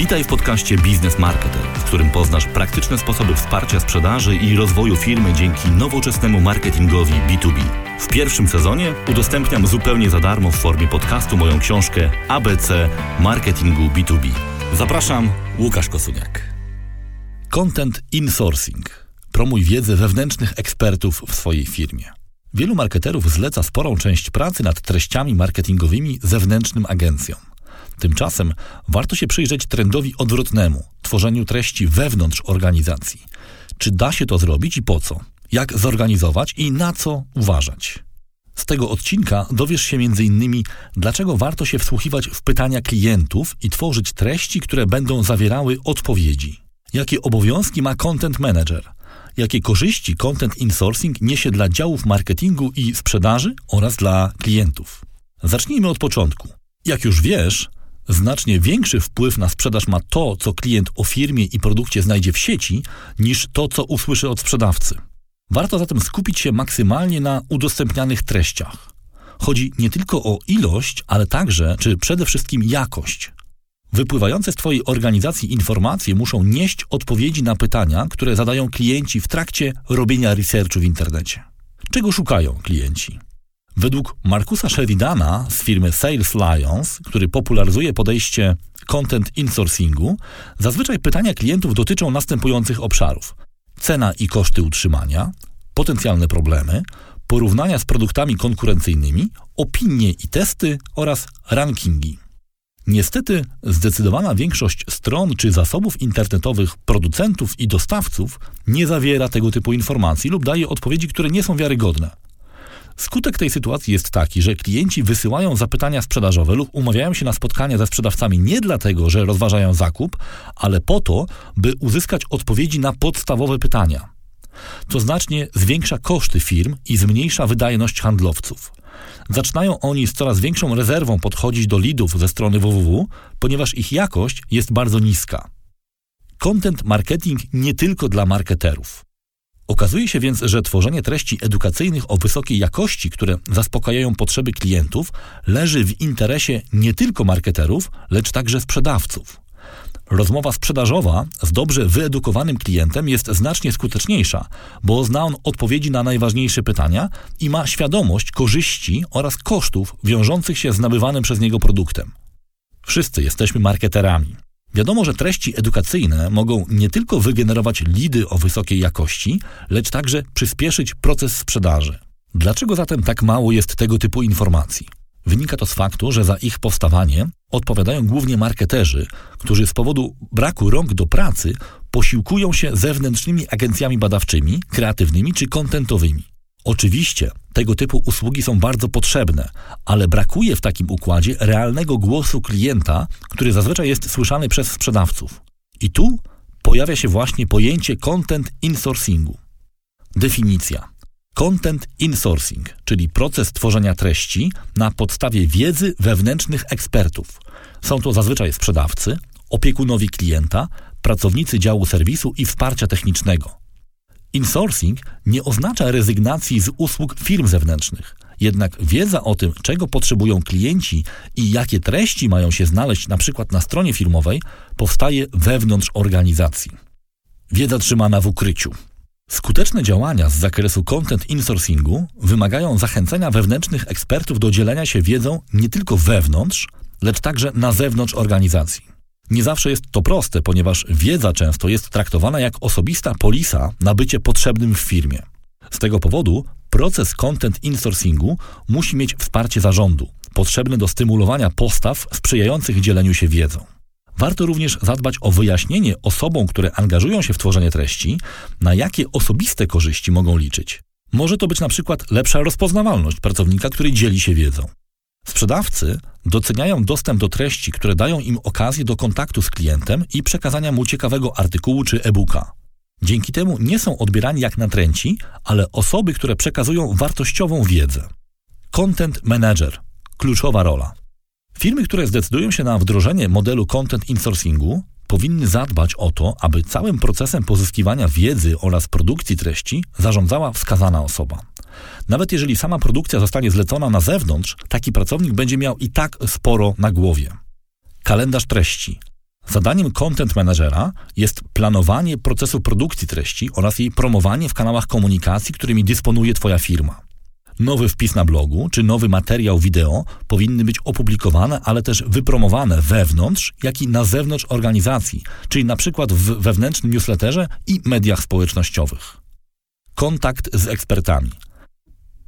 Witaj w podcaście Biznes Marketer, w którym poznasz praktyczne sposoby wsparcia sprzedaży i rozwoju firmy dzięki nowoczesnemu marketingowi B2B. W pierwszym sezonie udostępniam zupełnie za darmo w formie podcastu moją książkę ABC Marketingu B2B. Zapraszam, Łukasz Kosuniak. Content insourcing. Promuj wiedzę wewnętrznych ekspertów w swojej firmie. Wielu marketerów zleca sporą część pracy nad treściami marketingowymi zewnętrznym agencjom. Tymczasem warto się przyjrzeć trendowi odwrotnemu tworzeniu treści wewnątrz organizacji. Czy da się to zrobić i po co? Jak zorganizować i na co uważać? Z tego odcinka dowiesz się m.in. dlaczego warto się wsłuchiwać w pytania klientów i tworzyć treści, które będą zawierały odpowiedzi. Jakie obowiązki ma content manager? Jakie korzyści content insourcing niesie dla działów marketingu i sprzedaży oraz dla klientów? Zacznijmy od początku. Jak już wiesz, Znacznie większy wpływ na sprzedaż ma to, co klient o firmie i produkcie znajdzie w sieci, niż to, co usłyszy od sprzedawcy. Warto zatem skupić się maksymalnie na udostępnianych treściach. Chodzi nie tylko o ilość, ale także, czy przede wszystkim jakość. Wypływające z Twojej organizacji informacje muszą nieść odpowiedzi na pytania, które zadają klienci w trakcie robienia researchu w internecie. Czego szukają klienci? Według Markusa Sheridana z firmy Sales Lions, który popularyzuje podejście content insourcingu, zazwyczaj pytania klientów dotyczą następujących obszarów: cena i koszty utrzymania, potencjalne problemy, porównania z produktami konkurencyjnymi, opinie i testy oraz rankingi. Niestety, zdecydowana większość stron czy zasobów internetowych producentów i dostawców nie zawiera tego typu informacji lub daje odpowiedzi, które nie są wiarygodne. Skutek tej sytuacji jest taki, że klienci wysyłają zapytania sprzedażowe lub umawiają się na spotkania ze sprzedawcami nie dlatego, że rozważają zakup, ale po to, by uzyskać odpowiedzi na podstawowe pytania. To znacznie zwiększa koszty firm i zmniejsza wydajność handlowców. Zaczynają oni z coraz większą rezerwą podchodzić do lidów ze strony www, ponieważ ich jakość jest bardzo niska. Content marketing nie tylko dla marketerów. Okazuje się więc, że tworzenie treści edukacyjnych o wysokiej jakości, które zaspokajają potrzeby klientów, leży w interesie nie tylko marketerów, lecz także sprzedawców. Rozmowa sprzedażowa z dobrze wyedukowanym klientem jest znacznie skuteczniejsza, bo zna on odpowiedzi na najważniejsze pytania i ma świadomość korzyści oraz kosztów wiążących się z nabywanym przez niego produktem. Wszyscy jesteśmy marketerami. Wiadomo, że treści edukacyjne mogą nie tylko wygenerować lidy o wysokiej jakości, lecz także przyspieszyć proces sprzedaży. Dlaczego zatem tak mało jest tego typu informacji? Wynika to z faktu, że za ich powstawanie odpowiadają głównie marketerzy, którzy z powodu braku rąk do pracy posiłkują się zewnętrznymi agencjami badawczymi, kreatywnymi czy kontentowymi. Oczywiście tego typu usługi są bardzo potrzebne, ale brakuje w takim układzie realnego głosu klienta, który zazwyczaj jest słyszany przez sprzedawców. I tu pojawia się właśnie pojęcie content insourcingu. Definicja. Content insourcing, czyli proces tworzenia treści na podstawie wiedzy wewnętrznych ekspertów. Są to zazwyczaj sprzedawcy, opiekunowi klienta, pracownicy działu serwisu i wsparcia technicznego. Insourcing nie oznacza rezygnacji z usług firm zewnętrznych. Jednak wiedza o tym, czego potrzebują klienci i jakie treści mają się znaleźć na na stronie firmowej, powstaje wewnątrz organizacji. Wiedza trzymana w ukryciu. Skuteczne działania z zakresu content insourcingu wymagają zachęcenia wewnętrznych ekspertów do dzielenia się wiedzą nie tylko wewnątrz, lecz także na zewnątrz organizacji. Nie zawsze jest to proste, ponieważ wiedza często jest traktowana jak osobista polisa na bycie potrzebnym w firmie. Z tego powodu proces content insourcingu musi mieć wsparcie zarządu, potrzebne do stymulowania postaw sprzyjających dzieleniu się wiedzą. Warto również zadbać o wyjaśnienie osobom, które angażują się w tworzenie treści, na jakie osobiste korzyści mogą liczyć. Może to być na przykład lepsza rozpoznawalność pracownika, który dzieli się wiedzą. Sprzedawcy doceniają dostęp do treści, które dają im okazję do kontaktu z klientem i przekazania mu ciekawego artykułu czy e-booka. Dzięki temu nie są odbierani jak natręci, ale osoby, które przekazują wartościową wiedzę. Content Manager kluczowa rola. Firmy, które zdecydują się na wdrożenie modelu content insourcingu, powinny zadbać o to, aby całym procesem pozyskiwania wiedzy oraz produkcji treści zarządzała wskazana osoba. Nawet jeżeli sama produkcja zostanie zlecona na zewnątrz, taki pracownik będzie miał i tak sporo na głowie. Kalendarz treści. Zadaniem content managera jest planowanie procesu produkcji treści oraz jej promowanie w kanałach komunikacji, którymi dysponuje Twoja firma. Nowy wpis na blogu czy nowy materiał wideo powinny być opublikowane, ale też wypromowane wewnątrz, jak i na zewnątrz organizacji, czyli na przykład w wewnętrznym newsletterze i mediach społecznościowych. Kontakt z ekspertami.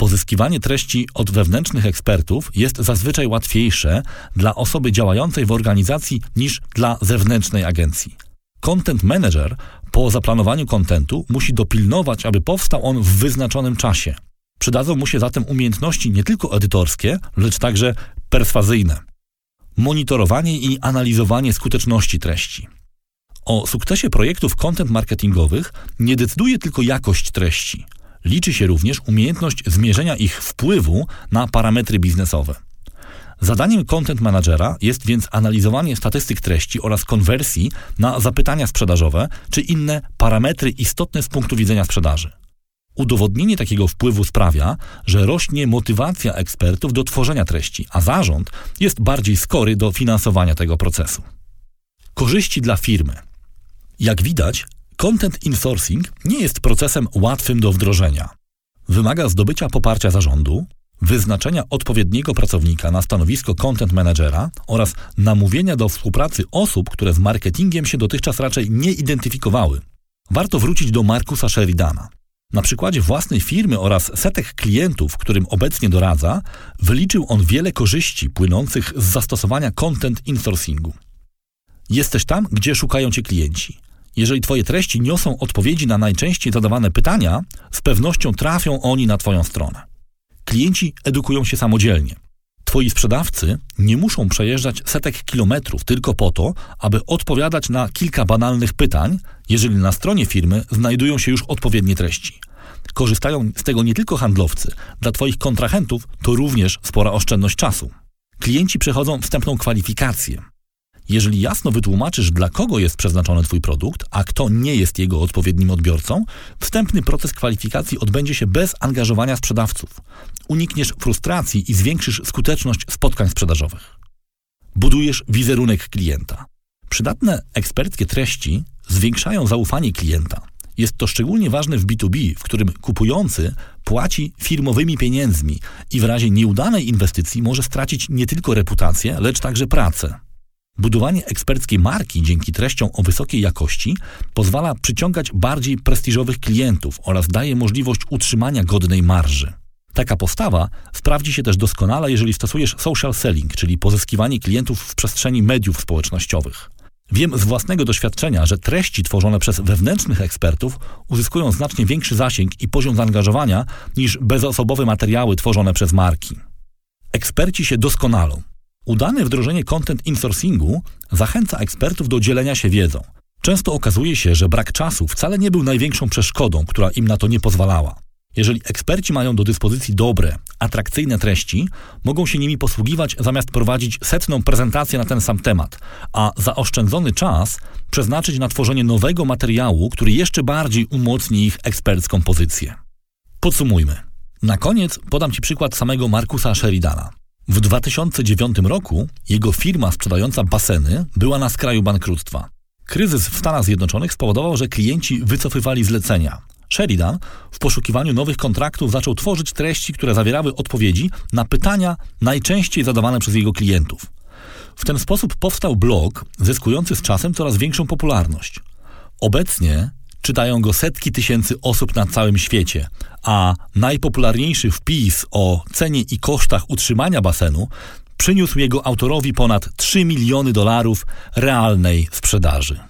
Pozyskiwanie treści od wewnętrznych ekspertów jest zazwyczaj łatwiejsze dla osoby działającej w organizacji niż dla zewnętrznej agencji. Content Manager po zaplanowaniu kontentu musi dopilnować, aby powstał on w wyznaczonym czasie. Przydadzą mu się zatem umiejętności nie tylko edytorskie, lecz także perswazyjne. Monitorowanie i analizowanie skuteczności treści. O sukcesie projektów content marketingowych nie decyduje tylko jakość treści. Liczy się również umiejętność zmierzenia ich wpływu na parametry biznesowe. Zadaniem content managera jest więc analizowanie statystyk treści oraz konwersji na zapytania sprzedażowe czy inne parametry istotne z punktu widzenia sprzedaży. Udowodnienie takiego wpływu sprawia, że rośnie motywacja ekspertów do tworzenia treści, a zarząd jest bardziej skory do finansowania tego procesu. Korzyści dla firmy. Jak widać, content insourcing nie jest procesem łatwym do wdrożenia. Wymaga zdobycia poparcia zarządu, wyznaczenia odpowiedniego pracownika na stanowisko content managera oraz namówienia do współpracy osób, które z marketingiem się dotychczas raczej nie identyfikowały. Warto wrócić do Markusa Sheridana. Na przykładzie własnej firmy oraz setek klientów, którym obecnie doradza, wyliczył on wiele korzyści płynących z zastosowania content insourcingu. Jesteś tam, gdzie szukają cię klienci. Jeżeli Twoje treści niosą odpowiedzi na najczęściej zadawane pytania, z pewnością trafią oni na Twoją stronę. Klienci edukują się samodzielnie. Twoi sprzedawcy nie muszą przejeżdżać setek kilometrów tylko po to, aby odpowiadać na kilka banalnych pytań, jeżeli na stronie firmy znajdują się już odpowiednie treści. Korzystają z tego nie tylko handlowcy, dla Twoich kontrahentów to również spora oszczędność czasu. Klienci przechodzą wstępną kwalifikację. Jeżeli jasno wytłumaczysz, dla kogo jest przeznaczony Twój produkt, a kto nie jest jego odpowiednim odbiorcą, wstępny proces kwalifikacji odbędzie się bez angażowania sprzedawców. Unikniesz frustracji i zwiększysz skuteczność spotkań sprzedażowych. Budujesz wizerunek klienta. Przydatne eksperckie treści zwiększają zaufanie klienta. Jest to szczególnie ważne w B2B, w którym kupujący płaci firmowymi pieniędzmi i w razie nieudanej inwestycji może stracić nie tylko reputację, lecz także pracę. Budowanie eksperckiej marki dzięki treściom o wysokiej jakości pozwala przyciągać bardziej prestiżowych klientów oraz daje możliwość utrzymania godnej marży. Taka postawa sprawdzi się też doskonale, jeżeli stosujesz social selling, czyli pozyskiwanie klientów w przestrzeni mediów społecznościowych. Wiem z własnego doświadczenia, że treści tworzone przez wewnętrznych ekspertów uzyskują znacznie większy zasięg i poziom zaangażowania niż bezosobowe materiały tworzone przez marki. Eksperci się doskonalą. Udane wdrożenie content insourcingu zachęca ekspertów do dzielenia się wiedzą. Często okazuje się, że brak czasu wcale nie był największą przeszkodą, która im na to nie pozwalała. Jeżeli eksperci mają do dyspozycji dobre, atrakcyjne treści, mogą się nimi posługiwać zamiast prowadzić setną prezentację na ten sam temat, a zaoszczędzony czas przeznaczyć na tworzenie nowego materiału, który jeszcze bardziej umocni ich ekspercką pozycję. Podsumujmy. Na koniec podam Ci przykład samego Markusa Sheridana. W 2009 roku jego firma sprzedająca baseny była na skraju bankructwa. Kryzys w Stanach Zjednoczonych spowodował, że klienci wycofywali zlecenia. Sheridan w poszukiwaniu nowych kontraktów zaczął tworzyć treści, które zawierały odpowiedzi na pytania najczęściej zadawane przez jego klientów. W ten sposób powstał blog, zyskujący z czasem coraz większą popularność. Obecnie czytają go setki tysięcy osób na całym świecie, a najpopularniejszy wpis o cenie i kosztach utrzymania basenu przyniósł jego autorowi ponad 3 miliony dolarów realnej sprzedaży.